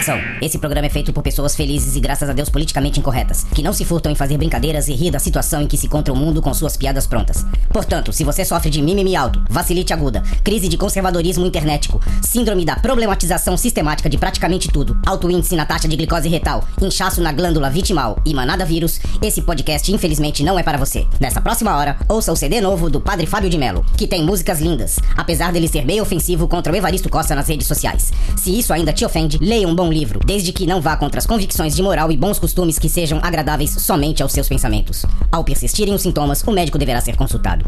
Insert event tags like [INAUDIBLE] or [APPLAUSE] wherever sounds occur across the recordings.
Atenção, esse programa é feito por pessoas felizes e graças a Deus politicamente incorretas, que não se furtam em fazer brincadeiras e rir da situação em que se encontra o mundo com suas piadas prontas. Portanto, se você sofre de mimimi alto, vacilite aguda, crise de conservadorismo internetico, síndrome da problematização sistemática de praticamente tudo, alto índice na taxa de glicose retal, inchaço na glândula vitimal e manada vírus, esse podcast infelizmente não é para você. Nessa próxima hora, ouça o CD novo do Padre Fábio de Mello, que tem músicas lindas, apesar dele ser meio ofensivo contra o Evaristo Costa nas redes sociais. Se isso ainda te ofende, leia um bom livro, desde que não vá contra as convicções de moral e bons costumes que sejam agradáveis somente aos seus pensamentos. Ao persistirem os sintomas, o médico deverá ser consultado.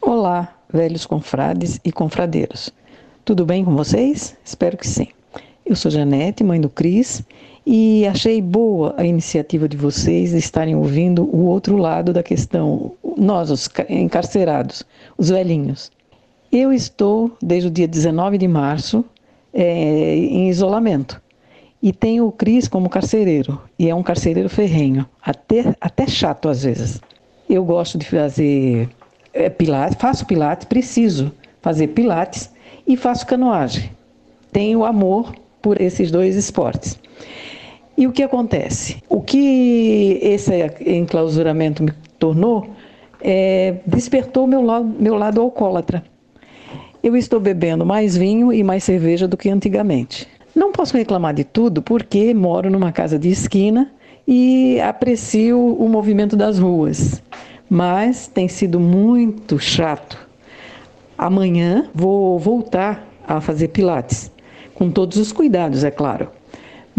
Olá, velhos confrades e confradeiros. Tudo bem com vocês? Espero que sim. Eu sou Janete, mãe do Cris, e achei boa a iniciativa de vocês de estarem ouvindo o outro lado da questão, nós, os encarcerados, os velhinhos. Eu estou, desde o dia 19 de março, é, em isolamento. E tenho o Cris como carcereiro, e é um carcereiro ferrenho, até, até chato às vezes. Eu gosto de fazer é, pilates, faço pilates, preciso fazer pilates e faço canoagem. Tenho amor por esses dois esportes. E o que acontece? O que esse enclausuramento me tornou é, despertou meu lado, meu lado alcoólatra. Eu estou bebendo mais vinho e mais cerveja do que antigamente. Não posso reclamar de tudo porque moro numa casa de esquina e aprecio o movimento das ruas, mas tem sido muito chato. Amanhã vou voltar a fazer pilates, com todos os cuidados, é claro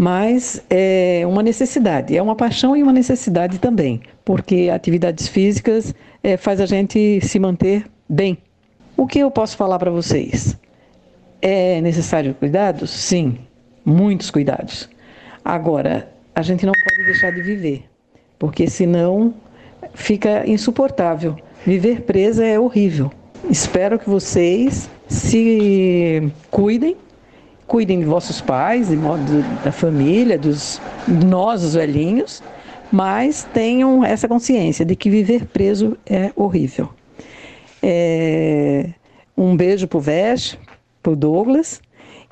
mas é uma necessidade, é uma paixão e uma necessidade também, porque atividades físicas é, faz a gente se manter bem. O que eu posso falar para vocês? É necessário cuidados? Sim, muitos cuidados. Agora, a gente não pode deixar de viver, porque senão fica insuportável. Viver presa é horrível. Espero que vocês se cuidem cuidem de vossos pais, de modo da família, dos nós, os velhinhos, mas tenham essa consciência de que viver preso é horrível. É... Um beijo pro Vesh, pro Douglas.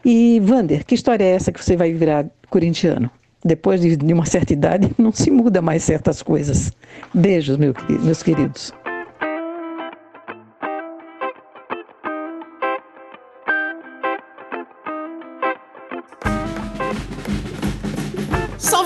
E, Vander, que história é essa que você vai virar corintiano? Depois de, uma certa idade, [LAUGHS] não se muda mais certas coisas. Beijos, meu, meus queridos.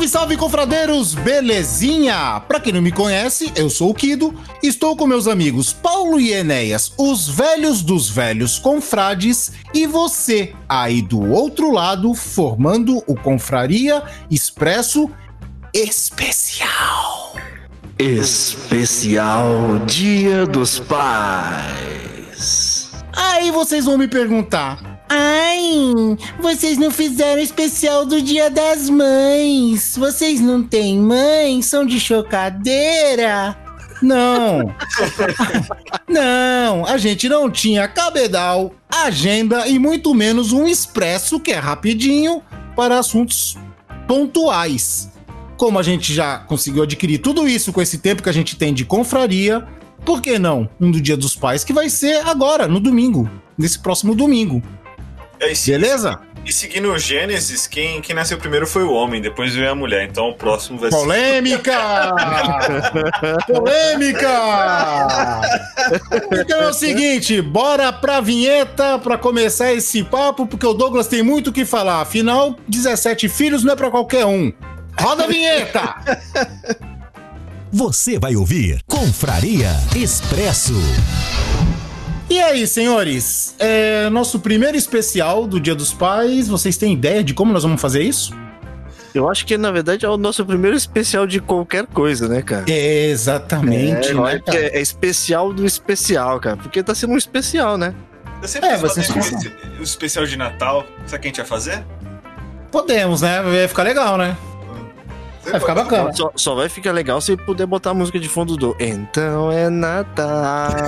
Salve, salve, confradeiros! Belezinha? Pra quem não me conhece, eu sou o Kido, estou com meus amigos Paulo e Enéas, os velhos dos velhos confrades, e você, aí do outro lado, formando o Confraria Expresso Especial. Especial Dia dos Pais. Aí vocês vão me perguntar, Ai, vocês não fizeram especial do Dia das Mães. Vocês não têm mãe? São de chocadeira? Não. [LAUGHS] não, a gente não tinha cabedal, agenda e muito menos um expresso que é rapidinho para assuntos pontuais. Como a gente já conseguiu adquirir tudo isso com esse tempo que a gente tem de confraria, por que não um do Dia dos Pais que vai ser agora, no domingo, nesse próximo domingo? É, e Beleza? E seguindo o Gênesis, quem, quem nasceu primeiro foi o homem, depois veio a mulher. Então o próximo vai Polêmica! [LAUGHS] Polêmica! Então é o seguinte, bora pra vinheta pra começar esse papo, porque o Douglas tem muito o que falar. Afinal, 17 filhos não é pra qualquer um. Roda a vinheta! Você vai ouvir Confraria Expresso. E aí, senhores? É nosso primeiro especial do Dia dos Pais. Vocês têm ideia de como nós vamos fazer isso? Eu acho que, na verdade, é o nosso primeiro especial de qualquer coisa, né, cara? É, exatamente, é, né, é, é, especial do especial, cara. Porque tá sendo um especial, né? Você É, é, vai ser especial. o especial de Natal. Sabe o que a gente vai fazer? Podemos, né? Vai ficar legal, né? Vai ficar bacana. Só, só vai ficar legal se puder botar a música de fundo do Então é Natal. [LAUGHS]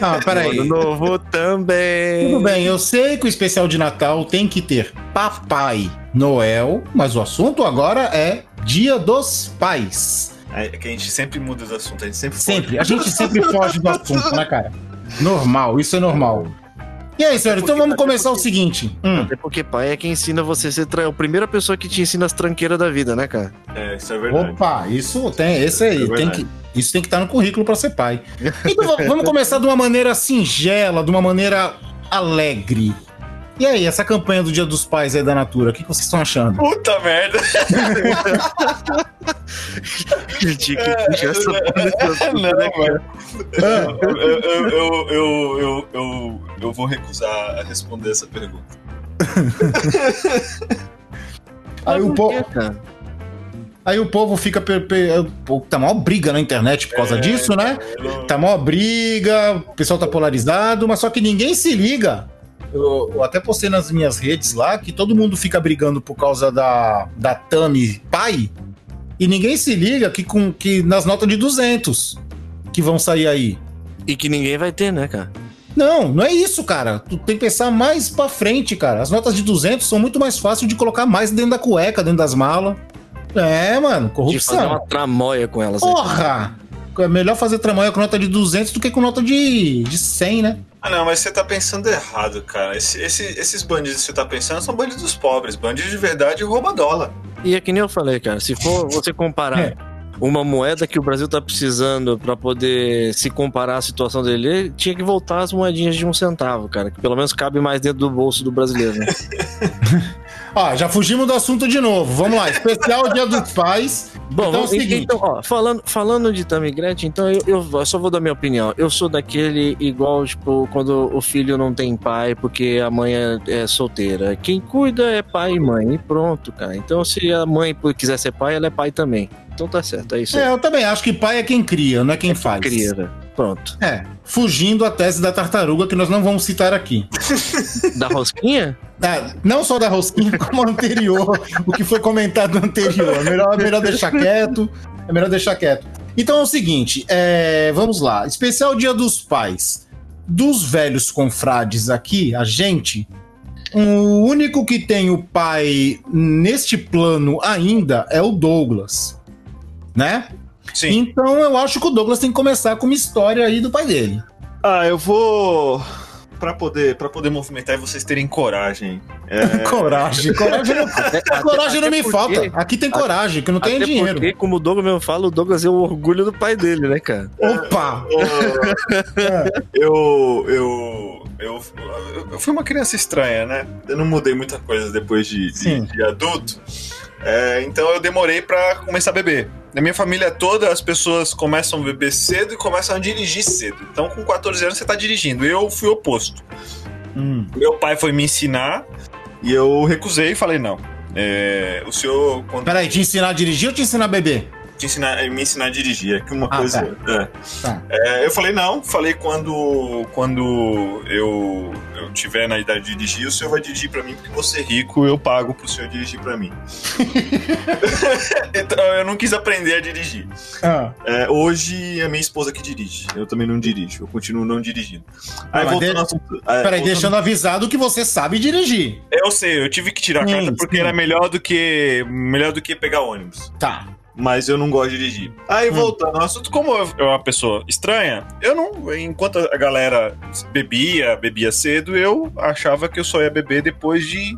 Ah, peraí. Ano novo também. Tudo bem, eu sei que o especial de Natal tem que ter Papai Noel, mas o assunto agora é Dia dos Pais. É que a gente sempre muda os assuntos, a gente sempre Sempre, a gente sempre foge do assunto, né, cara? Normal, isso é normal. E aí, senhor, então vamos começar o seguinte. Hum, Até porque pai é quem ensina você a ser tra... a primeira pessoa que te ensina as tranqueiras da vida, né, cara? É, isso é verdade. opa, isso tem, esse aí, É tem que, isso tem que estar no currículo para ser pai. Então va- vamos começar de uma maneira singela, de uma maneira alegre. E aí, essa campanha do Dia dos Pais aí da Natura, o que que vocês estão achando? Puta merda! Critique puxa essa Não, né, mano. Eu, eu, eu, eu, eu, vou recusar a responder essa pergunta. Aí o, Por po- quê, cara? aí o povo fica. Per, per, pô, tá maior briga na internet por causa É, disso, né? Tá maior briga, o pessoal tá polarizado, mas só que ninguém se liga. Eu, eu até postei nas minhas redes lá que todo mundo fica brigando por causa da, da Tami pai. E ninguém se liga que, com, que nas notas de 200 que vão sair aí. E que ninguém vai ter, né, cara? Não, não é isso, cara. Tu tem que pensar mais pra frente, cara. As notas de 200 são muito mais fáceis de colocar mais dentro da cueca, dentro das malas. É, mano, De fazer corrupção. uma tramóia com elas. Porra! É melhor fazer tramanho com nota de 200 do que com nota de, de 100, né? Ah, não, mas você tá pensando errado, cara. Esse- esse- esses bandidos que você tá pensando são bandidos pobres. Bandidos de verdade rouba dólar. E é que nem eu falei, cara. Se for [LAUGHS] você comparar É. uma moeda que o Brasil tá precisando pra poder se comparar à situação dele, tinha que voltar as moedinhas de um centavo, cara. Que pelo menos cabe mais dentro do bolso do brasileiro, né? [LAUGHS] Ó, já fugimos do assunto de novo. Vamos lá, especial Dia dos [LAUGHS] Pais. Bom, Então é vamos, então, ó, falando, falando de Tammy Gretchen, então eu, eu só vou dar minha opinião. Eu sou daquele igual, tipo, quando o filho não tem pai porque a mãe é, é solteira. Quem cuida é pai e mãe, e pronto, cara. Então, se a mãe quiser ser pai, ela é pai também. Então tá certo, é isso aí. É, eu também acho que pai é quem cria, não é quem faz. Cria, né? Pronto. É, fugindo a tese da tartaruga que nós não vamos citar aqui. [LAUGHS] Da rosquinha? É, não só da rosquinha, [LAUGHS] como a anterior, o que foi comentado anterior. É melhor, é melhor deixar quieto. É melhor deixar quieto. Então é o seguinte, é, vamos lá. Especial Dia dos Pais. Dos velhos confrades aqui, a gente, o único que tem o pai neste plano ainda é o Douglas, né? Sim. Então eu acho que o Douglas tem que começar com uma história aí do pai dele. Ah, eu vou. Pra poder, pra poder movimentar e vocês terem coragem. É, [LAUGHS] Coragem, coragem não, Até- coragem não até me porque- falta. Aqui tem coragem, que não Até dinheiro. porque, como o Douglas mesmo fala, o Douglas é o orgulho do pai dele, né, cara? Opa! [LAUGHS] eu, eu, eu, eu fui uma criança estranha, né? Eu não mudei muita coisa depois de, de, Sim. de adulto. É, então eu demorei pra começar a beber. Na minha família toda, as pessoas começam a beber cedo e começam a dirigir cedo. Então, com 14 anos, você tá dirigindo. Eu fui o oposto. Hum. Meu pai foi me ensinar e eu recusei e falei: não. É, o senhor, quando Peraí, te ensinar a dirigir ou te ensinar a beber? te ensinar, me ensinar a dirigir, é que uma Ah, coisa. é. Tá. É, eu falei não, falei quando quando eu, eu tiver na idade de dirigir, o senhor vai dirigir pra mim porque você é rico, eu pago pro senhor dirigir pra mim. [LAUGHS] então eu não quis aprender a dirigir. Ah, É, hoje é minha esposa que dirige, eu também não dirijo, eu continuo não dirigindo. Aí mas voltando de- ao assunto, é, peraí, voltando- deixando avisado que você sabe dirigir. Eu sei, eu tive que tirar a Sim, carta porque sim. era melhor do que melhor do que pegar ônibus. Tá. Mas eu não gosto de dirigir. Aí, Hum. voltando ao assunto, como eu eu uma pessoa estranha, eu não. Enquanto a galera bebia, bebia cedo, eu achava que eu só ia beber depois de.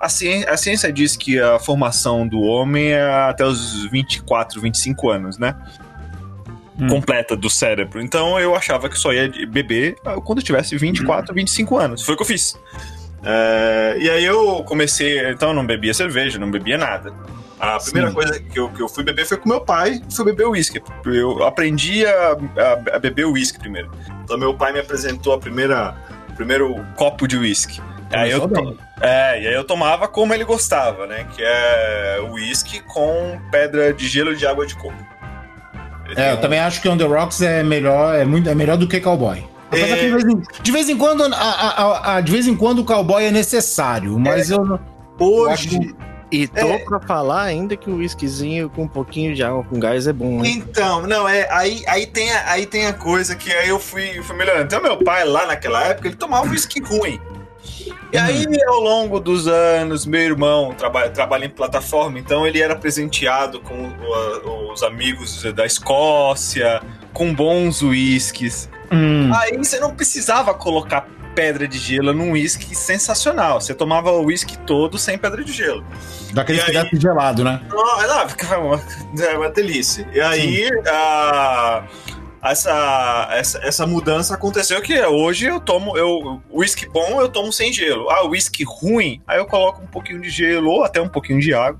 A ciência, a ciência diz que a formação do homem é até os 24, 25 anos, né? Hum. Completa do cérebro. Então eu achava que só ia beber quando eu tivesse 24, 25 anos. Foi o que eu fiz. É, e aí eu comecei, então eu não bebia cerveja, não bebia nada. A primeira Sim. coisa que eu, que eu fui beber foi com meu pai, fui beber uísque. Eu aprendi a, a- a beber uísque primeiro. Então meu pai me apresentou a primeira, o primeiro copo de uísque. Aí eu, é, e aí eu tomava como ele gostava, né? Que é uísque com pedra de gelo de água de coco. É, eu também acho que On The Rocks é melhor, é, muito, é melhor do que cowboy. É. que de vez, em, de vez em quando, a, a- a- a- de vez em quando o cowboy é necessário, mas eu não. Hoje, E tô É. pra falar ainda que o whiskyzinho com um pouquinho de água com gás é bom, né? Então, não, é, aí, aí, tem a, aí tem a coisa que aí eu fui, fui melhorando. Então, meu pai, lá naquela época, ele tomava um whisky ruim. E aí, ao longo dos anos, meu irmão trabalha, trabalha em plataforma, então ele era presenteado com o- os amigos da Escócia, com bons uísques. Hum, Aí você não precisava colocar pedra de gelo num uísque sensacional. Você tomava o uísque todo sem pedra de gelo. Daquele que aí? gelado, né? Não, não, ficava uma, [LAUGHS] é uma delícia. E aí, a- essa, essa, essa mudança aconteceu que hoje eu tomo, eu, whisky bom eu tomo sem gelo. Ah, whisky ruim, aí eu coloco um pouquinho de gelo ou até um pouquinho de água.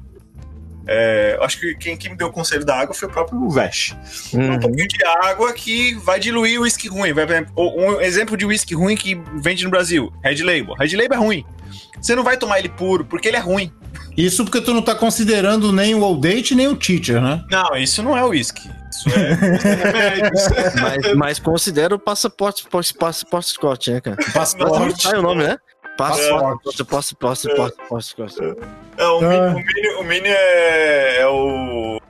É, acho que quem, quem me deu o conselho da água foi o próprio Vesh. Um Uhum. pouquinho de água que vai diluir o whisky ruim. Vai, um exemplo de whisky ruim que vende no Brasil: Red Label. Red Label é ruim. Você não vai tomar ele puro, porque ele é ruim. Isso porque tu não tá considerando nem o old date, nem o teacher, né? Não, isso não é whisky. Isso é. [LAUGHS] Mas, mas considera o passaporte, passaporte, passaporte Scott, né, cara? Passaporte. Sai o nome, né? Passaporte. Passaporte, passaporte, passaporte, passaporte, Scott. É, o, Ah. mini, o, mini, o mini é, é o.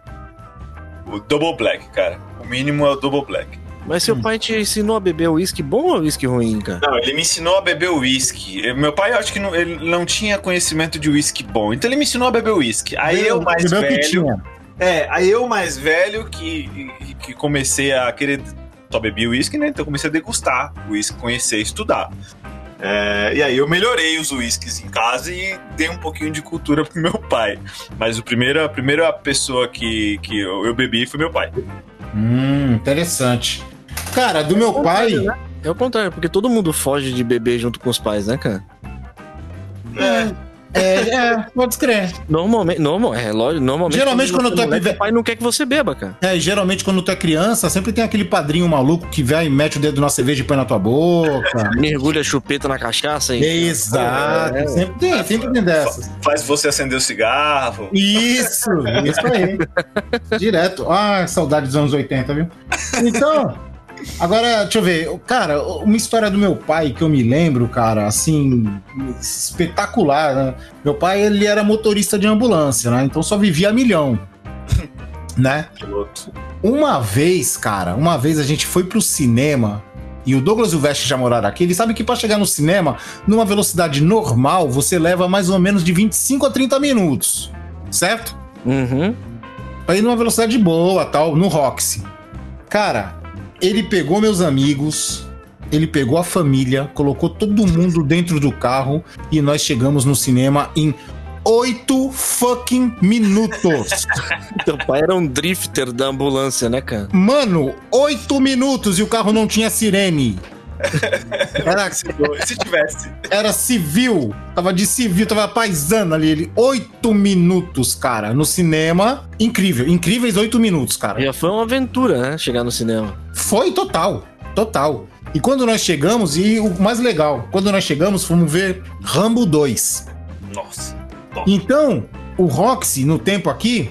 O Double Black, cara. O mínimo é o Double Black. Mas seu pai te ensinou a beber uísque bom ou uísque ruim, cara? Não, ele me ensinou a beber whisky. Meu pai, eu acho que não, ele não tinha conhecimento de whisky bom. Então ele me ensinou a beber whisky. Aí eu, mais o que velho. tinha. É, aí eu mais velho que, que comecei a querer. Só beber whisky, né? Então eu comecei a degustar whisky, conhecer, estudar. É, e aí eu melhorei os whiskies em casa e dei um pouquinho de cultura pro meu pai. Mas o primeiro, a primeira pessoa que, que eu, eu bebi foi meu pai. Hum, interessante. Cara, do meu pai. É o contrário, porque todo mundo foge de beber junto com os pais, né, cara? É, é, pode crer. Normalmente, normal, é, lógico, normalmente. Geralmente, quando você tu é moleque, O pai não quer que você beba, cara. É, e geralmente quando tu é criança, sempre tem aquele padrinho maluco que vai e mete o dedo na cerveja e põe na tua boca. [LAUGHS] Mergulha a chupeta na cachaça e. Exato. É. Sempre tem, sempre tem dessas. Faz você acender o cigarro. Isso, isso aí. [LAUGHS] Direto. Ah, saudade dos anos 80, viu? Então, agora, deixa eu ver. Cara, uma história do meu pai que eu me lembro, cara, assim, espetacular, né? Meu pai, ele era motorista de ambulância, né? Então só vivia a milhão, [LAUGHS] né? Uma vez, cara, uma vez a gente foi pro cinema e o Douglas e o Vest já moraram aqui. Ele sabe que pra chegar no cinema, numa velocidade normal, você leva mais ou menos de 25 a 30 minutos, certo? Uhum. Pra ir numa velocidade boa, tal, no Roxy. Cara, ele pegou meus amigos, ele pegou a família, colocou todo mundo dentro do carro e nós chegamos no cinema em oito fucking minutos. [LAUGHS] Teu pai era um drifter da ambulância, né, cara? Mano, oito minutos e o carro não tinha sirene. Era, Se tivesse. era civil, tava de civil, tava paisando ali. Ele, oito minutos, cara, no cinema. Incrível, incríveis oito minutos, cara. Já foi uma aventura, né? Chegar no cinema. Foi total, total. E quando nós chegamos, e o mais legal, quando nós chegamos, fomos ver Rambo 2. Nossa. Então, o Roxy, no tempo aqui,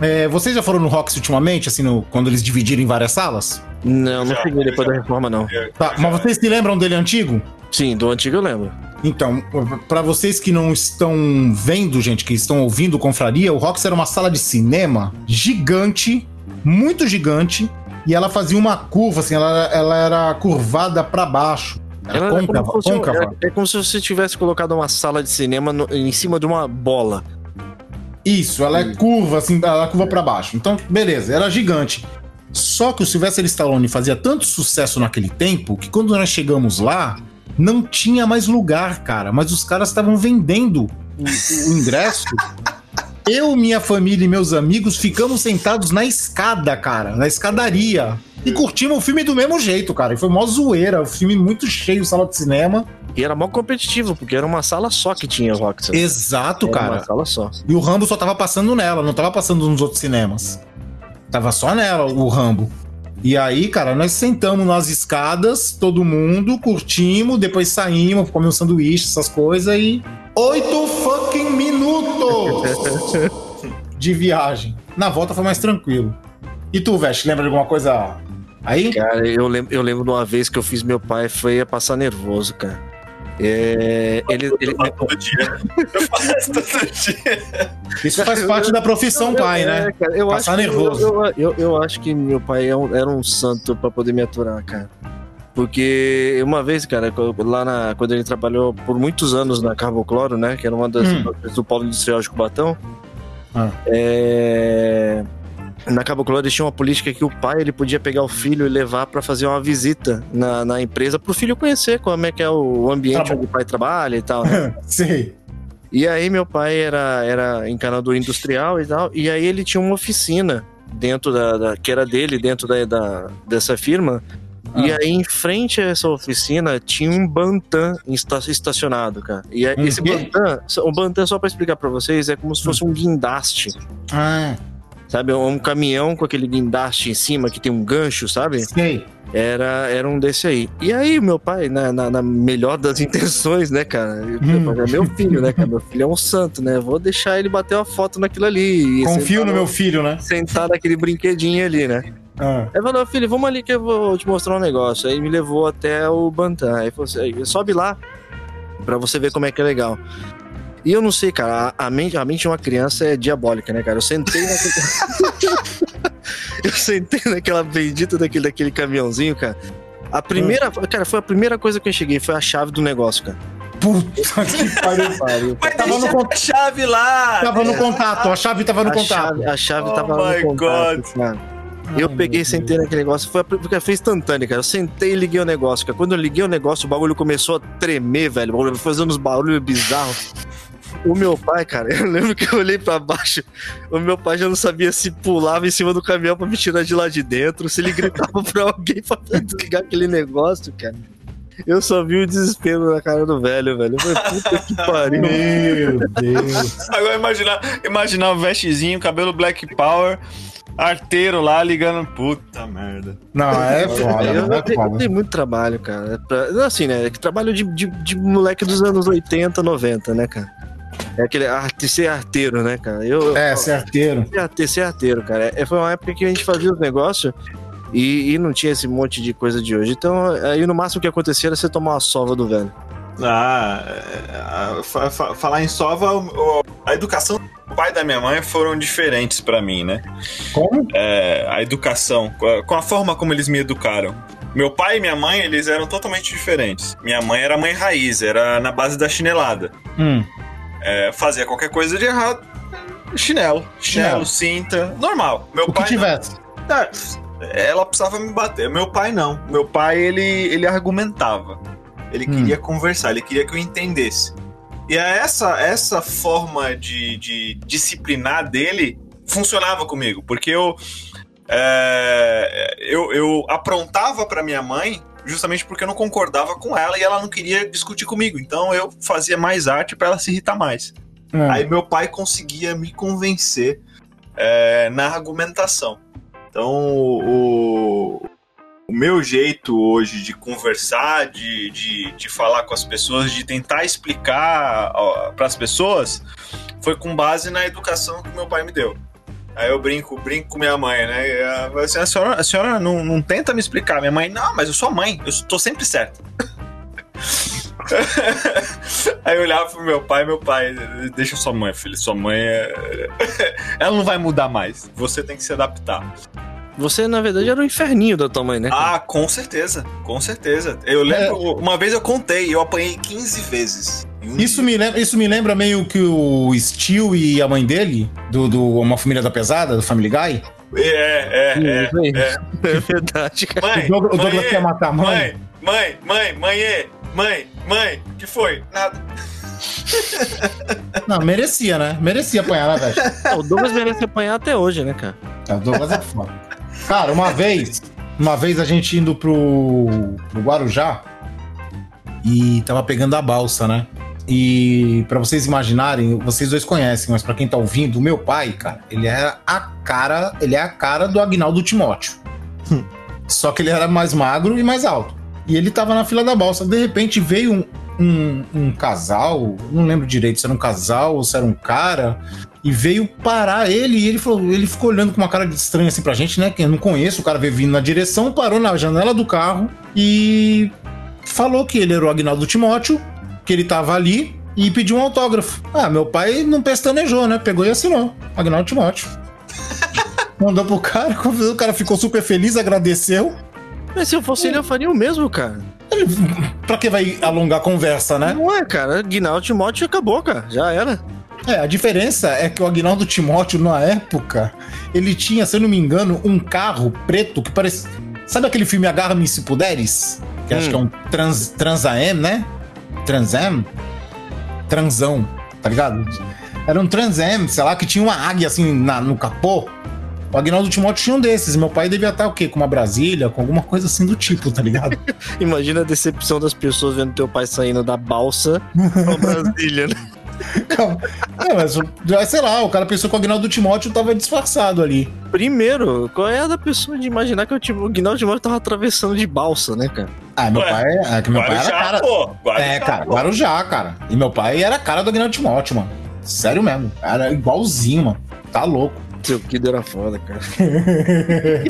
é, vocês já foram no Roxy ultimamente, assim, no- quando eles dividiram em várias salas? Não, não cheguei depois já. da reforma, não. Tá, mas vocês se lembram dele antigo? Sim, do antigo eu lembro. Então, pra vocês que não estão vendo, gente, que estão ouvindo Confraria, o Rox era uma sala de cinema gigante, muito gigante, e ela fazia uma curva, assim, ela, ela era curvada pra baixo. Era Ela era côncava, como se fosse côncava. é, é como se você tivesse colocado uma sala de cinema no- em cima de uma bola. Isso, ela é curva, assim, ela é curva pra baixo. Então, beleza, era gigante. Só que o Sylvester Stallone fazia tanto sucesso naquele tempo que quando nós chegamos lá, não tinha mais lugar, cara. Mas os caras estavam vendendo o, o ingresso. [LAUGHS] Eu, minha família e meus amigos ficamos sentados na escada, cara, na escadaria. E curtimos o filme do mesmo jeito, cara. E foi mó zoeira, o filme muito cheio, sala de cinema. E era mal competitivo, porque era uma sala só que tinha o Roxy. Exato, Era cara. uma sala só. E o Rambo só tava passando nela, não tava passando nos outros cinemas. Tava só nela o Rambo. E aí, cara, nós sentamos nas escadas, todo mundo, curtimos, depois saímos, comemos um sanduíche, essas coisas e. Oito minutos [LAUGHS] de viagem. Na volta foi mais tranquilo. E tu, Veste, lembra de alguma coisa aí? Cara, eu lembro, eu lembro de uma vez que eu fiz meu pai foi a passar nervoso, cara. É, ele, ele, Eu faço todo dia. Eu faço todo dia. Isso faz parte da profissão pai, né? É, cara, eu Passar acho que- nervoso. Eu, eu, acho que meu pai é um- era um santo pra poder me aturar, cara. Porque uma vez, cara, lá na, quando ele trabalhou por muitos anos na Carbocloro, né? Que era uma das Hum. do Polo Industrial de Cubatão. Ah. é, na Cabo Color eles tinham uma política que o pai ele podia pegar o filho e levar pra fazer uma visita na, na empresa pro filho conhecer como é que é o ambiente Tá onde o pai trabalha e tal, né? [LAUGHS] Sei. E aí meu pai era, era encanador industrial e tal, e aí ele tinha uma oficina dentro da, da- que era dele, dentro da, da- dessa firma. E Ah. aí, em frente a essa oficina, tinha um Bantam esta- estacionado, cara. E aí, Um esse quê? Bantam, o Bantam, só pra explicar pra vocês, é como se fosse um guindaste. Ah, Sabe? Um caminhão com aquele guindaste em cima que tem um gancho, sabe? sei. Era, era um desse aí. E aí, meu pai, na, na- na melhor das [LAUGHS] intenções, né, cara? Hum. É meu filho, né, cara? Meu filho é um santo, né? Vou deixar ele bater uma foto naquilo ali. e Confio no meu filho, né? Sentar naquele brinquedinho ali, né? Ah. Aí falou, filho, vamos ali que eu vou te mostrar um negócio. Aí me levou até o Bantam. Aí falou assim, "Aí, sobe lá pra você ver como é que é legal. E eu não sei, cara, a, a mente, a mente de uma criança é diabólica, né, cara? Eu sentei naquele... [LAUGHS] eu sentei naquela bendita daquele, daquele caminhãozinho, cara. A primeira, cara, foi a primeira coisa que eu cheguei, foi a chave do negócio, cara. Puta que pariu. Pariu. Mas Tava no con- a chave lá! Tava no né? contato, a chave tava no a contato. chave, a chave Oh tava my no contato, God. cara. Eu peguei e sentei naquele negócio, foi, a- porque foi instantâneo, cara. Eu sentei e liguei o negócio, cara. Quando eu liguei o negócio, o bagulho começou a tremer, velho. O bagulho fazendo uns barulhos bizarros. O meu pai, cara, [LAUGHS] eu lembro que eu olhei pra baixo. O meu pai já não sabia se pulava em cima do caminhão pra me tirar de lá de dentro, se ele gritava [LAUGHS] pra alguém pra desligar aquele negócio, cara. Eu só vi o desespero na cara do velho, velho. Eu falei, puta que [LAUGHS] pariu. Meu Deus. Agora imaginar, imaginar o vestezinho, cabelo Black Power, arteiro lá ligando. Puta merda. Não, é foda, eu, eu É eu foda. dei muito trabalho, cara. É pra- assim, né? é que Trabalho de, de, de moleque dos anos 80, 90, né, cara? É aquele arte, ser arteiro, né, cara? Eu, É, certeiro. ser arte- ser arteiro, cara. É, foi uma época que a gente fazia os negócios e, e não tinha esse monte de coisa de hoje. Então, aí no máximo que acontecia era você tomar uma sova do velho. Ah, é, é, fa- fa- falar em sova, a educação pai e da minha mãe foram diferentes pra mim, né? Como? É, a educação, com a- forma como eles me educaram. Meu pai e minha mãe, eles eram totalmente diferentes. Minha mãe era mãe raiz, era na base da chinelada. Hum. É, fazia qualquer coisa de errado, chinelo, Chinelo. cinta, normal. Meu O que pai não. tivesse. Ah, ela precisava me bater. Meu pai não. Meu pai, ele, ele argumentava. Ele Hum. queria conversar, ele queria que eu entendesse. E a essa, essa forma de, de disciplinar dele funcionava comigo, porque eu, é, eu, eu aprontava para minha mãe justamente porque eu não concordava com ela e ela não queria discutir comigo. Então eu fazia mais arte para ela se irritar mais. Hum. Aí meu pai conseguia me convencer é, na argumentação. Então, o, o meu jeito hoje de conversar, de, de, de falar com as pessoas, de tentar explicar para as pessoas, foi com base na educação que meu pai me deu. Aí eu brinco, brinco com minha mãe, né? Assim, a senhora, a senhora não, não tenta me explicar. Minha mãe, não, mas eu sou mãe, eu tô sempre certo. [LAUGHS] Aí eu olhava pro meu pai, meu pai, deixa sua mãe, filho, sua mãe é... [LAUGHS] Ela não vai mudar mais, você tem que se adaptar. Você, na verdade, era o inferninho da tua mãe, né? cara? Ah, com certeza, com certeza. Eu lembro, uma vez eu contei, eu apanhei 15 vezes. um Isso me, lembra, isso me lembra meio que o Steel e a mãe dele, do, do Uma Família da Pesada, do Family Guy. É, é, é. Isso [LAUGHS] aí. é verdade, cara. Mãe, o Douglas, o Douglas mãe, quer matar a mãe. mãe, mãe, mãe, mãe, mãe, mãe, que foi? Nada. Não, merecia, né? Merecia apanhar, né, velho? O Douglas merece apanhar até hoje, né, cara? É, O Douglas é foda. Cara, uma vez, uma vez a gente indo pro, pro Guarujá e tava pegando a balsa, né? E pra vocês imaginarem, vocês dois conhecem, mas pra quem tá ouvindo, o meu pai, cara, ele era a cara, ele é a cara do Agnaldo Timóteo. [LAUGHS] Só que ele era mais magro e mais alto. E ele tava na fila da balsa. De repente veio um, um, um casal, não lembro direito se era um casal ou se era um cara, e veio parar ele. E ele falou, ele ficou olhando com uma cara estranha assim pra gente, né? Que eu não conheço. O cara veio vindo na direção, parou na janela do carro e falou que ele era o Agnaldo Timóteo, que ele tava ali e pediu um autógrafo. Ah, meu pai não pestanejou, né? Pegou e assinou. Agnaldo Timóteo. [LAUGHS] Mandou pro cara, o cara ficou super feliz, agradeceu. Mas se eu fosse ele, eu faria o mesmo, cara. Ele, pra que vai alongar a conversa, né? Não é, cara. Guinaldo Timóteo acabou, cara. Já era. É, a diferença é que o Agnaldo Timóteo, na época, ele tinha, se eu não me engano, um carro preto que parece. Sabe aquele filme Agarra-me se puderes? Que acho Hum. que é um trans, Transam, né? Transam? Transão, tá ligado? Era um Transam, sei lá, que tinha uma águia assim na- no capô. O Agnaldo Timóteo tinha um desses. Meu pai devia estar o quê? Com uma Brasília, com alguma coisa assim do tipo, tá ligado? [LAUGHS] Imagina a decepção das pessoas vendo teu pai saindo da balsa pra Brasília, né? [LAUGHS] [LAUGHS] Calma. É, mas, sei lá, o cara pensou que o Agnaldo Timóteo tava disfarçado ali. Primeiro, qual é a da pessoa de imaginar que o Tim- o Guinaldo Timóteo tava atravessando de balsa, né, cara? Ah, meu Ué, pai, é que meu pai era cara. pô. Guarujá, É, cara, pô. Guarujá, cara. E meu pai era a cara do Agnaldo Timóteo, mano. Sério mesmo. Era igualzinho, mano. Tá louco. Seu Kido era foda, cara. [LAUGHS]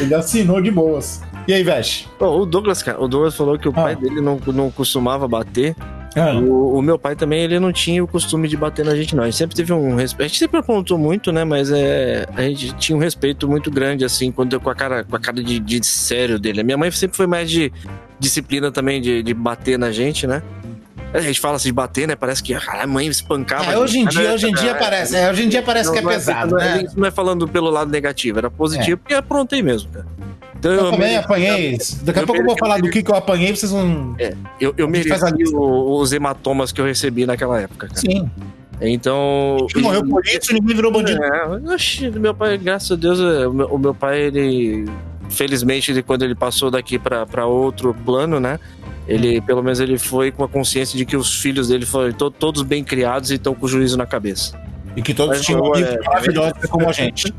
Ele assinou de boas. E aí, Veste? Ó, o Douglas, cara, o Douglas falou que o Ah. pai dele não, não costumava bater. Ah, O, o meu pai também, ele não tinha o costume de bater na gente, não. A gente sempre teve um respeito. A gente sempre apontou muito, né? Mas é, a gente tinha um respeito muito grande, assim, quando, com a cara, com a cara de, de sério dele. A minha mãe sempre foi mais de disciplina também, de, de bater na gente, né? A gente fala assim de bater, né? Parece que ah, a mãe espancava. É, hoje em gente. dia, hoje em dia parece. É, hoje em dia parece que é não pesado, não né? Não é falando pelo lado negativo, era positivo, porque aprontei mesmo, cara. Então, Eu também me- apanhei. Daqui a eu pouco eu vou falar do que, que eu apanhei, vocês vão. Eu, eu a mereci os hematomas que eu recebi naquela época, cara. Sim. Então. Que morreu por isso, ninguém virou bandido. É, oxi, meu pai, graças a Deus, é, o meu, o meu pai, ele. Felizmente, ele, quando ele passou daqui pra pra outro plano, né? Ele, pelo menos, ele foi com a consciência de que os filhos dele foram to- todos bem criados e estão com o juízo na cabeça. E que todos Mas tinham agora amigos é- maravilhosos como a gente.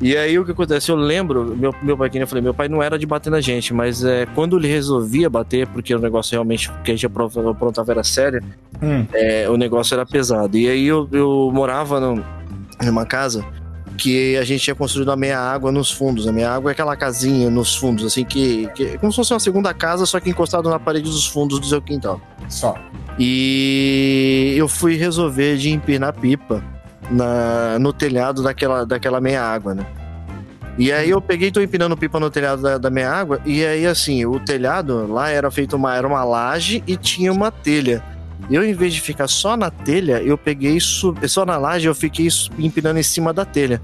E aí o que acontece? Eu lembro, meu, meu pai, que nem eu falei, meu pai não era de bater na gente, mas é, quando ele resolvia bater, porque o negócio realmente que a gente apro- aprontava era sério, Hum. é, o negócio era pesado. E aí eu, eu morava num- numa casa que a gente tinha construído a meia água nos fundos. A meia água é aquela casinha nos fundos, assim, que, que é como se fosse uma segunda casa, só que encostado na parede dos fundos do seu quintal. Só. E eu fui resolver de empinar pipa na, no telhado daquela, daquela meia água, né? E aí eu peguei e tô empinando pipa no telhado da, da meia água, e aí assim, o telhado lá era feito uma, era uma laje e tinha uma telha. Eu, em vez de ficar só na telha, eu peguei sub... só na laje, eu fiquei empinando em cima da telha.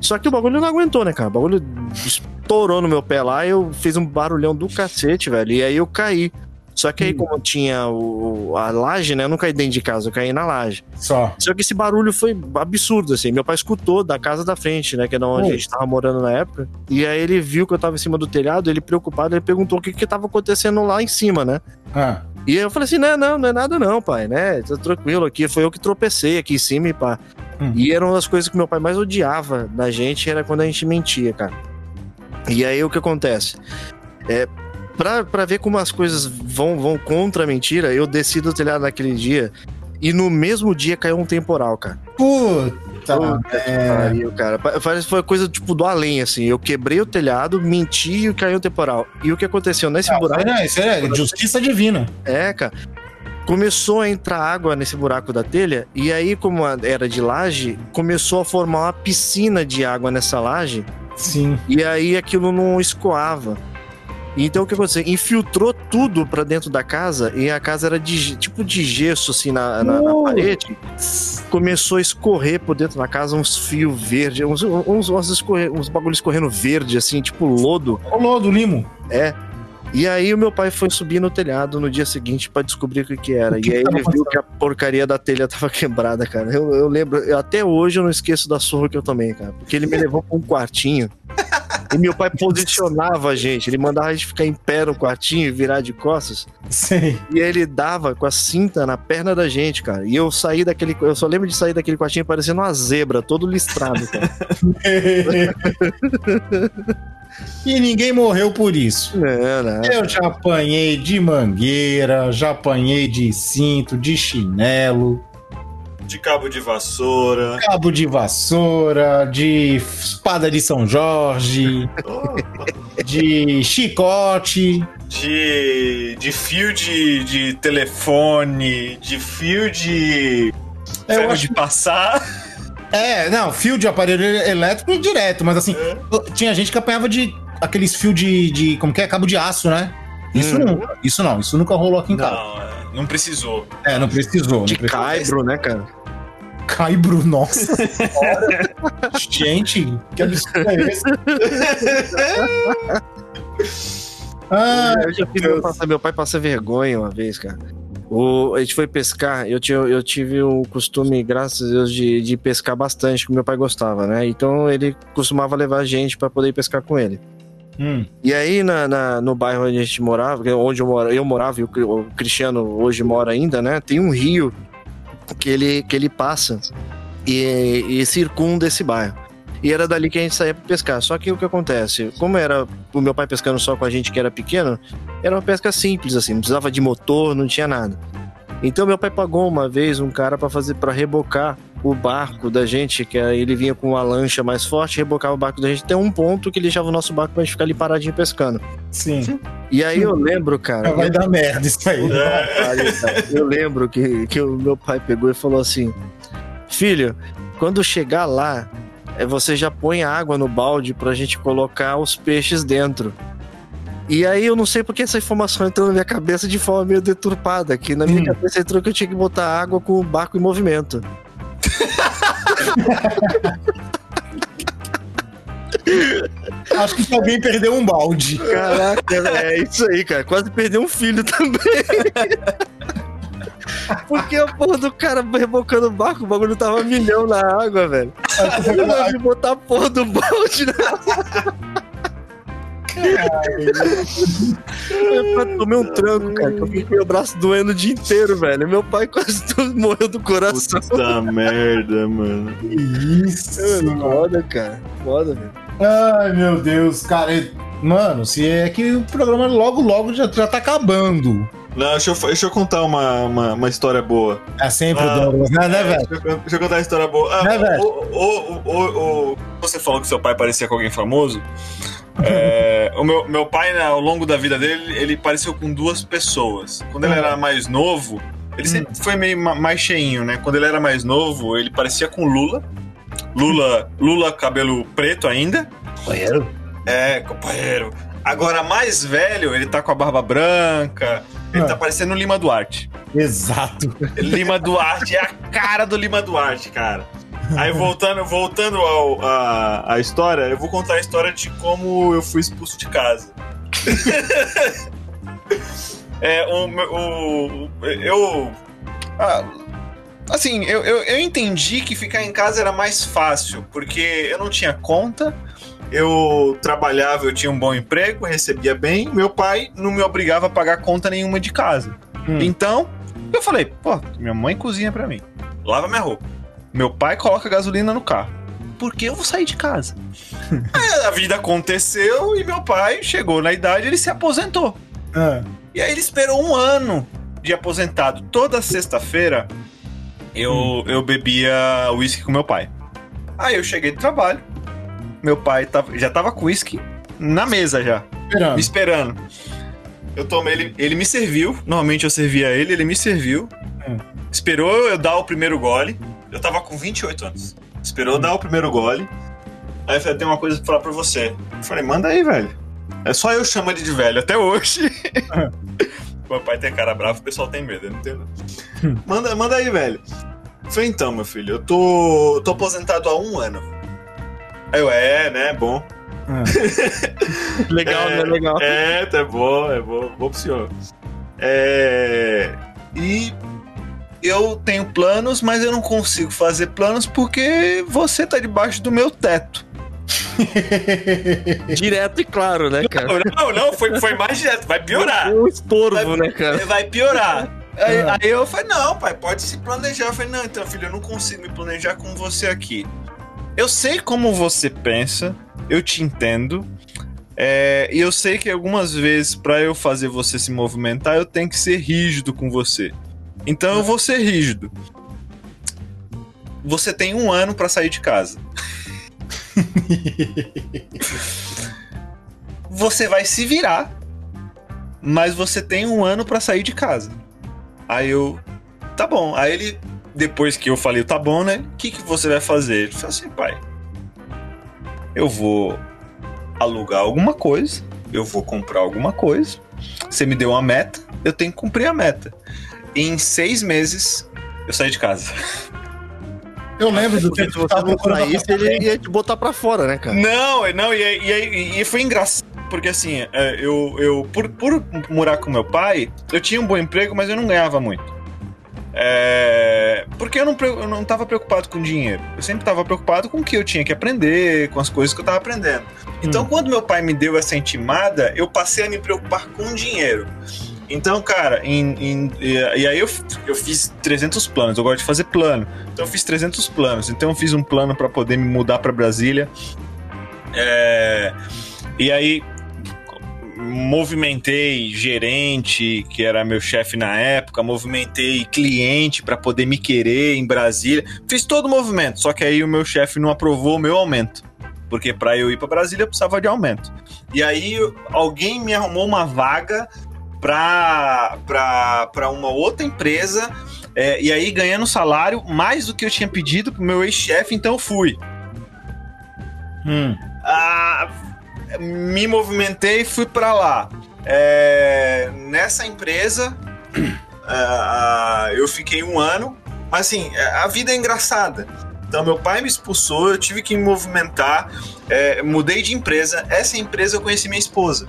Só que o bagulho não aguentou, né, cara? O bagulho estourou no meu pé lá, eu fiz um barulhão do cacete, velho. E aí eu caí. Só que aí, como tinha o, a laje, né? Eu não caí dentro de casa, eu caí na laje. Só. Só que esse barulho foi absurdo, assim. Meu pai escutou da casa da frente, né? Que era onde Hum. a gente tava morando na época. E aí ele viu que eu tava em cima do telhado, ele preocupado, ele perguntou o que que tava acontecendo lá em cima, né? Ah. E aí eu falei assim, não, não, não é nada não, pai, né? Tá tranquilo aqui, foi eu que tropecei aqui em cima e pá. Hum. E era uma das coisas que meu pai mais odiava da gente, era quando a gente mentia, cara. E aí o que acontece? É, pra, pra ver como as coisas vão, vão contra a mentira, eu desci do telhado naquele dia e no mesmo dia caiu um temporal, cara. Puta. Puta é. pariu, cara. Foi coisa tipo do além, assim. Eu quebrei o telhado, menti e caiu um temporal. E o que aconteceu nesse Não, buraco? não, isso é justiça divina. É, cara. Começou a entrar água nesse buraco da telha, e aí, como era de laje, começou a formar uma piscina de água nessa laje, Sim. e aí aquilo não escoava. Então o que aconteceu? Infiltrou tudo pra dentro da casa, e a casa era de tipo de gesso, assim, na, na- na parede. Começou a escorrer por dentro da casa uns fios verdes, uns, uns, uns, escorre- uns bagulhos escorrendo verde, assim, tipo lodo. Rolou do limo. É. E aí o meu pai foi subir no telhado no dia seguinte pra descobrir o que que era. O que e aí ele viu que a porcaria da telha [LAUGHS] tava quebrada, cara. Eu, eu lembro, eu- até hoje eu não esqueço da surra que eu tomei, cara. Porque ele me [LAUGHS] levou pra um quartinho. E meu pai posicionava a gente. Ele mandava a gente ficar em pé no quartinho e virar de costas. Sei. E ele dava com a cinta na perna da gente, cara. E eu saí daquele. Eu só lembro de sair daquele quartinho parecendo uma zebra, todo listrado, cara. [LAUGHS] [LAUGHS] e ninguém morreu por isso. Não, não. Eu já apanhei de mangueira, já apanhei de cinto, de chinelo, De cabo de vassoura. cabo de vassoura, de espada de São Jorge, de chicote. De, de fio de, de telefone, de fio de Eu ferro acho de passar. É, não, fio de aparelho elétrico direto, mas assim, tinha gente que apanhava de aqueles fios de, de. Como que é? Cabo de aço, né? Isso Hum. nunca. Isso não, isso nunca rolou aqui em casa. Não, é, não precisou. É, não precisou. De não precisou. caibro, né, cara? Caibro, nossa. [LAUGHS] Gente, que absurdo é esse? [LAUGHS] Ah, eu já fiz meu, passar, meu pai passar vergonha uma vez, cara. O, a gente foi pescar, eu, tinha, eu tive o costume, graças a Deus, de, de pescar bastante, que meu pai gostava, né? Então ele costumava levar a gente para poder pescar com ele. hum, E aí, na, na- no bairro onde a gente morava, é onde eu, mora, eu morava e o, o Cristiano hoje mora ainda, né? Tem um rio que ele, que ele passa e, e circunda esse bairro. E era dali que a gente saía pra pescar. Só que o que acontece? Como era o meu pai pescando só com a gente que era pequeno, era uma pesca simples, assim, não precisava de motor, não tinha nada. Então meu pai pagou uma vez um cara pra fazer para rebocar o barco da gente, que aí ele vinha com uma lancha mais forte, rebocava o barco da gente até um ponto que ele deixava o nosso barco pra gente ficar ali paradinho pescando. sim. E aí eu lembro, cara, Vai dar merda isso aí. eu lembro que, que o meu pai pegou e falou assim: Filho, quando chegar lá, eh, você já põe água no balde pra gente colocar os peixes dentro. E aí eu não sei porque essa informação entrou na minha cabeça de forma meio deturpada, que na minha Hum. cabeça entrou que eu tinha que botar água com o barco em movimento. [LAUGHS] Acho que alguém perdeu um balde. Caraca, é isso aí, cara. Quase perdeu um filho também. [LAUGHS] Porque a porra do cara rebocando o barco, o bagulho tava milhão na água, velho. Vi botar a porra do balde na [LAUGHS] Eu tomei um tranco, cara. que Eu fiquei com meu braço doendo o dia inteiro, velho. Meu pai quase [LAUGHS] morreu do coração. Puta merda, mano. Que isso. Foda, cara. Foda, velho. Ai, meu Deus, cara. Mano, se é que o programa logo, logo já, já tá acabando. Não, deixa eu, deixa eu contar uma, uma, uma história boa. É sempre Ah, o Douglas, né, né, velho? Deixa eu, deixa eu contar uma história boa. Ah, Né, velho? o, o, o, o- o- você falou que seu pai parecia com alguém famoso. É, o meu, meu pai, né, ao longo da vida dele, ele pareceu com duas pessoas. Quando ele Hum. era mais novo, ele sempre foi meio ma- mais cheinho, né? Quando ele era mais novo, ele parecia com Lula. Lula, Lula cabelo preto ainda. Companheiro? É, companheiro. Agora, mais velho, ele tá com a barba branca. Ele Ah. tá parecendo o Lima Duarte. Exato. Lima Duarte é a cara do Lima Duarte, cara. [LAUGHS] Aí voltando, voltando ao, a, a história, eu vou contar a história de como eu fui expulso de casa. [LAUGHS] é, o, meu- o, eu. ah, assim, eu, eu, eu entendi que ficar em casa era mais fácil, porque eu não tinha conta, eu trabalhava, eu tinha um bom emprego, recebia bem, meu pai não me obrigava a pagar conta nenhuma de casa. Hum. Então, eu falei, pô, minha mãe cozinha pra mim, lava minha roupa. Meu pai coloca gasolina no carro. Por que eu vou sair de casa? [LAUGHS] Aí a vida aconteceu e meu pai chegou na idade, ele se aposentou. Ah, E aí ele esperou um ano de aposentado. Toda sexta-feira eu, eu bebia uísque com meu pai. Aí eu cheguei do trabalho. Meu pai tava- já tava com uísque na mesa já, me esperando. esperando. Eu tomei, ele, ele me serviu. Normalmente eu servia ele, ele me serviu. Hum. Esperou eu dar o primeiro gole. Eu tava com 28 anos. Esperou dar o primeiro gole. Aí eu falei, tem uma coisa pra falar pra você. Eu falei, manda aí, velho. É só eu chamo ele de velho até hoje. [LAUGHS] meu pai tem cara brava, o pessoal tem medo, eu não entendo. [LAUGHS] manda, manda aí, velho. Eu falei, então, meu filho, eu tô, tô aposentado há um ano. Aí eu, é, né, bom. [LAUGHS] Legal, É, né? Legal. É, tá bom, é bom, bom pro senhor. É. E eu tenho planos, mas eu não consigo fazer planos porque você tá debaixo do meu teto. [LAUGHS] Direto e claro, né, cara? Não, não, foi, foi mais direto, vai piorar. Um estorvo, né, cara? Vai piorar. Aí, Ah. aí eu falei, não, pai, pode se planejar. Eu falei, não, então, filho, eu não consigo me planejar com você aqui. Eu sei como você pensa, eu te entendo. é, e eu sei que algumas vezes, pra eu fazer você se movimentar, eu tenho que ser rígido com você. Então eu vou ser rígido. Você tem um ano pra sair de casa. [LAUGHS] você vai se virar, mas você tem um ano pra sair de casa. Aí eu, tá bom. Aí ele, depois que eu falei, tá bom, né? O que, que você vai fazer? Ele falou assim, pai, eu vou alugar alguma coisa, eu vou comprar alguma coisa. Você me deu uma meta, eu tenho que cumprir a meta. Em seis meses, eu saí de casa. Eu lembro do tempo se você não saísse, ele ia te botar pra fora, né, cara? Não, não, e, e, e, e foi engraçado, porque assim, é, eu, eu por, por morar com meu pai, eu tinha um bom emprego, mas eu não ganhava muito. É, porque eu não, eu não tava preocupado com dinheiro. Eu sempre tava preocupado com o que eu tinha que aprender, com as coisas que eu tava aprendendo. Então, quando meu pai me deu essa intimada, eu passei a me preocupar com dinheiro. Então, cara, em, em- e, aí eu, eu fiz 300 planos. Eu gosto de fazer plano. Então, eu fiz 300 planos. Então, eu fiz um plano para poder me mudar para Brasília. É, e aí, movimentei gerente, que era meu chefe na época, movimentei cliente para poder me querer em Brasília. Fiz todo o movimento, só que aí o meu chefe não aprovou o meu aumento. Porque para eu ir para Brasília eu precisava de aumento. E aí alguém me arrumou uma vaga para uma outra empresa, é, e aí ganhando salário mais do que eu tinha pedido pro meu ex-chefe, então eu fui. Hum. Ah, me movimentei e fui para lá. É, nessa empresa, [CLEARS THROAT] ah, eu fiquei um ano, mas assim, a vida é engraçada. Então, meu pai me expulsou, eu tive que me movimentar, é, mudei de empresa. Essa empresa eu conheci minha esposa.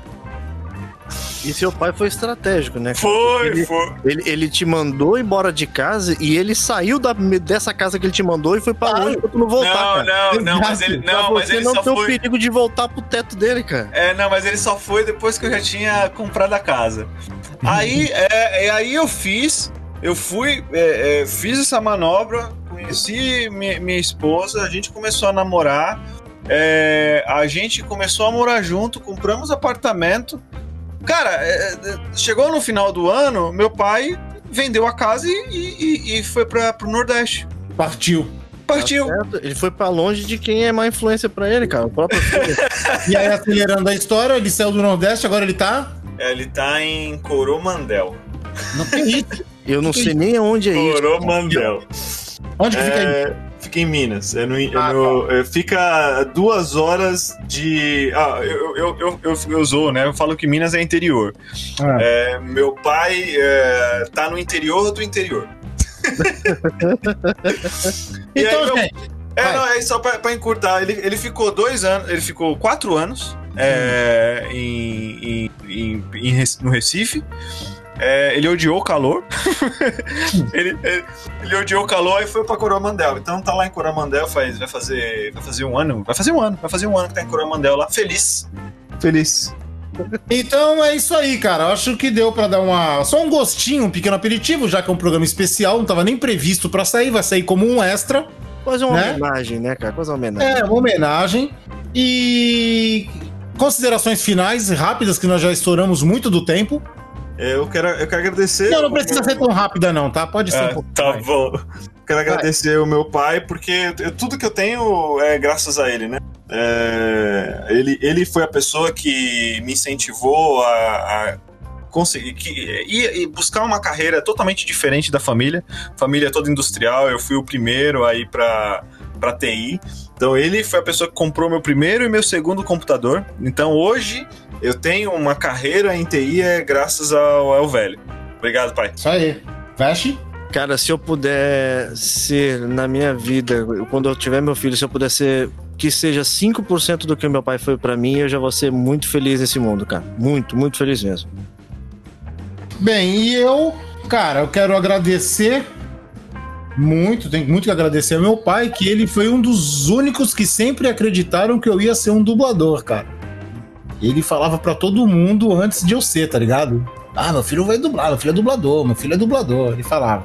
E seu pai foi estratégico, né? Foi, Ele, foi. ele, ele te mandou embora de casa e ele saiu da, dessa casa que ele te mandou e foi pra longe pra tu não voltar, Não, cara. não, não, mas ele, não, mas você ele não só ter o foi. perigo de voltar pro teto dele, cara. É, não, mas ele só foi depois que eu já tinha comprado a casa. Aí, [LAUGHS] é, é, aí eu fiz, eu fui, é, é, fiz essa manobra, conheci minha, minha esposa, a gente começou a namorar, é, a gente começou a morar junto, compramos apartamento. Cara, é, é, chegou no final do ano, meu pai vendeu a casa e, e- e foi para pro Nordeste. Partiu. Partiu. Tá? Ele foi pra longe de quem é má influência pra ele, cara. O próprio filho. [LAUGHS] E aí, acelerando a história, ele saiu do Nordeste, agora ele tá. É, Ele tá em Coromandel. Não tem isso. Eu não sei nem onde é isso. Coromandel. Onde que fica aí? Fica em Minas. É no, é Ah, no- é, fica duas horas de. Ah, eu, eu, eu, eu, eu zoo, né? Eu falo que Minas é interior. Ah. É, meu pai é, tá no interior do interior. [LAUGHS] Então, aí, gente, É, Vai. não, é só pra, pra encurtar. Ele, ele ficou dois anos, ele ficou quatro anos é, em, em- em- em Rec- no Recife. É, ele odiou o calor. [LAUGHS] ele, ele, ele odiou o calor e foi pra Coromandel. Então tá lá em Coromandel, faz, vai, fazer, vai fazer um ano. Vai fazer um ano, vai fazer um ano que tá em Coromandel lá. Feliz. Feliz. Então é isso aí, cara. Eu acho que deu pra dar uma só um gostinho, um pequeno aperitivo, já que é um programa especial, não tava nem previsto pra sair, vai sair como um extra. Quase uma Né? homenagem, né, cara? Quase uma homenagem. É, uma homenagem. E considerações finais rápidas que nós já estouramos muito do tempo. É, Eu quero, eu quero agradecer. Não, não precisa ser tão rápida não, tá? Pode ser um Ah, pouco. tá mais. bom. Quero agradecer o meu pai, porque eu- tudo que eu tenho é graças a ele, né? É, ele, ele foi a pessoa que me incentivou a, a conseguir que, e, e buscar uma carreira totalmente diferente da família. Família toda industrial, eu fui o primeiro aí para para TI. Então ele foi a pessoa que comprou meu primeiro e meu segundo computador. Então hoje eu tenho uma carreira em TI é graças ao, ao velho. Obrigado, pai. Isso aí. Veste? Cara, se eu puder ser na minha vida, quando eu tiver meu filho, se eu puder ser que seja 5% do que meu pai foi pra mim, eu já vou ser muito feliz nesse mundo, cara. Muito, muito feliz mesmo. Bem, e eu, cara, eu quero agradecer muito, tenho muito que agradecer ao meu pai, que ele foi um dos únicos que sempre acreditaram que eu ia ser um dublador, cara. Ele falava pra todo mundo antes de eu ser, tá ligado? Ah, meu filho vai dublar, meu filho é dublador, meu filho é dublador, ele falava.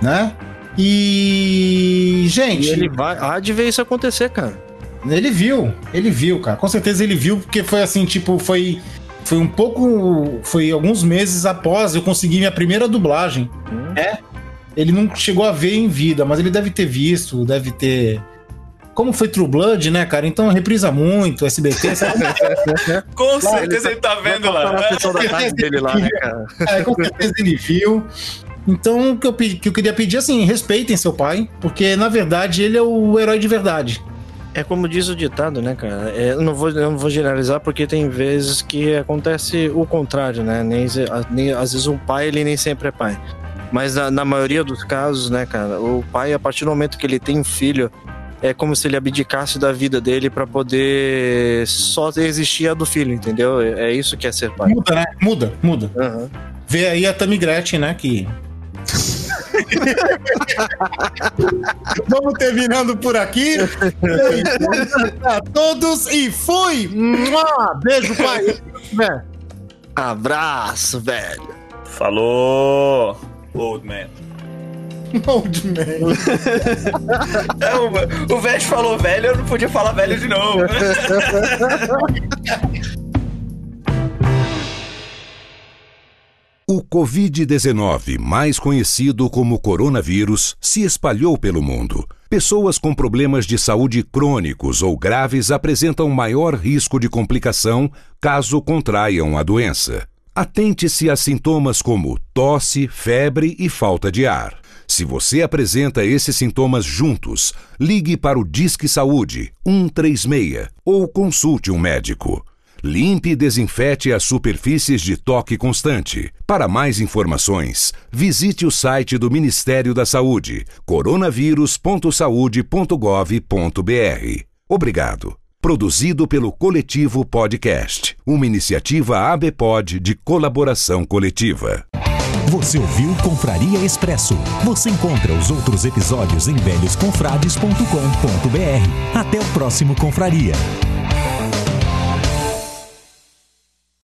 Né? E, gente, E ele vai. Há de ver isso acontecer, cara. ele viu, ele viu, cara. Com certeza ele viu, porque foi assim, tipo, foi. Foi um pouco. Foi alguns meses após eu conseguir minha primeira dublagem. Hum. É. Ele não chegou a ver em vida, mas ele deve ter visto, deve ter. Como foi True Blood, né, cara? Então reprisa muito, SBT, sabe? [LAUGHS] Com certeza ele tá vendo Tá na lá. sessão da tarde dele lá, né, cara? É, com certeza ele viu. Então, o que eu, que eu queria pedir, assim, respeitem seu pai, porque na verdade ele é o herói de verdade. É como diz o ditado, né, cara? É, eu, não vou, eu não vou generalizar porque tem vezes que acontece o contrário, né? Nem, nem, às vezes o pai, ele nem sempre é pai. Mas na, na maioria dos casos, né, cara, o pai, a partir do momento que ele tem um filho, é como se ele abdicasse da vida dele para poder só existir a do filho, entendeu? É é isso que é ser pai. Muda, né? Muda, muda. Aham. Vê aí a Tammy Gretchen, né? Que. [LAUGHS] Vamos terminando por aqui. a todos e fui! Beijo, pai! [LAUGHS] Abraço, velho. Falou, old man. [LAUGHS] Old man. [LAUGHS] É, o, o velho falou velho, eu não podia falar velho de novo. [LAUGHS] O Covid-19, mais conhecido como coronavírus, se espalhou pelo mundo. Pessoas com problemas de saúde crônicos ou graves apresentam maior risco de complicação caso contraiam a doença. Atente-se a sintomas como tosse, febre e falta de ar. Se você apresenta esses sintomas juntos, ligue para o Disque Saúde 136 ou consulte um médico. Limpe e desinfete as superfícies de toque constante. Para mais informações, visite o site do Ministério da Saúde, coronavírus.saude.gov.br. Obrigado. Produzido pelo Coletivo Podcast, uma iniciativa ABPOD de colaboração coletiva. Você ouviu Confraria Expresso. Você encontra os outros episódios em velhosconfrades.com.br. Até o próximo Confraria.